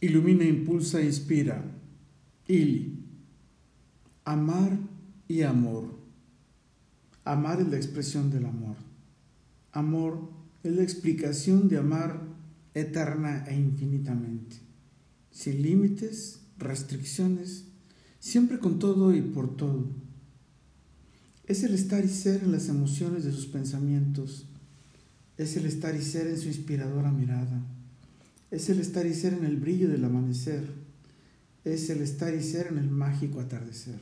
Ilumina, impulsa, inspira. Ili. Amar y amor. Amar es la expresión del amor. Amor es la explicación de amar eterna e infinitamente, sin límites, restricciones, siempre con todo y por todo. Es el estar y ser en las emociones de sus pensamientos, es el estar y ser en su inspiradora mirada, es el estar y ser en el brillo del amanecer, es el estar y ser en el mágico atardecer.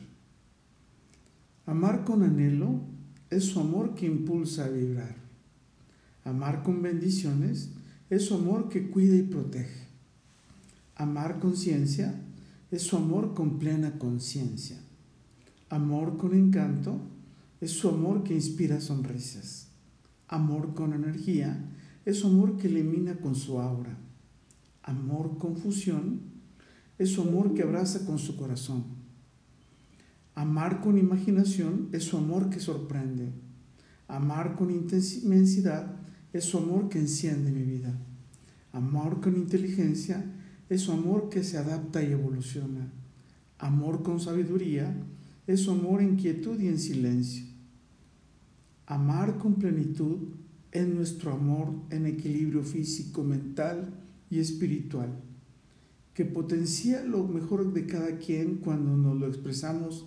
Amar con anhelo es su amor que impulsa a vibrar. Amar con bendiciones es su amor que cuida y protege. Amar con ciencia es su amor con plena conciencia. Amor con encanto es su amor que inspira sonrisas. Amor con energía es su amor que elimina con su aura. Amor con fusión es su amor que abraza con su corazón. Amar con imaginación es su amor que sorprende. Amar con inmensidad es su amor que enciende mi vida. Amor con inteligencia es su amor que se adapta y evoluciona. Amor con sabiduría es su amor en quietud y en silencio. Amar con plenitud es nuestro amor en equilibrio físico, mental y espiritual, que potencia lo mejor de cada quien cuando nos lo expresamos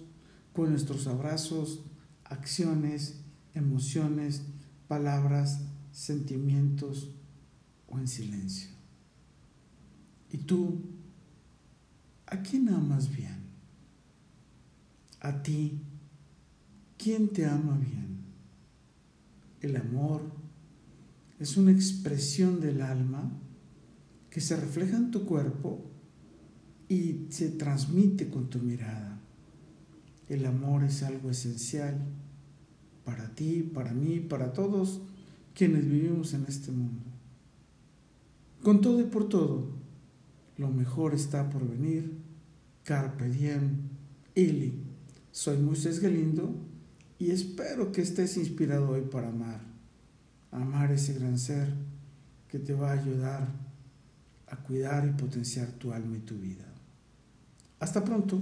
con nuestros abrazos, acciones, emociones, palabras, sentimientos o en silencio. ¿Y tú? ¿A quién amas bien? A ti, ¿quién te ama bien? El amor es una expresión del alma que se refleja en tu cuerpo y se transmite con tu mirada. El amor es algo esencial para ti, para mí, para todos quienes vivimos en este mundo. Con todo y por todo, lo mejor está por venir. Carpe diem, Ili. Soy Moisés Galindo y espero que estés inspirado hoy para amar. Amar ese gran ser que te va a ayudar a cuidar y potenciar tu alma y tu vida. Hasta pronto.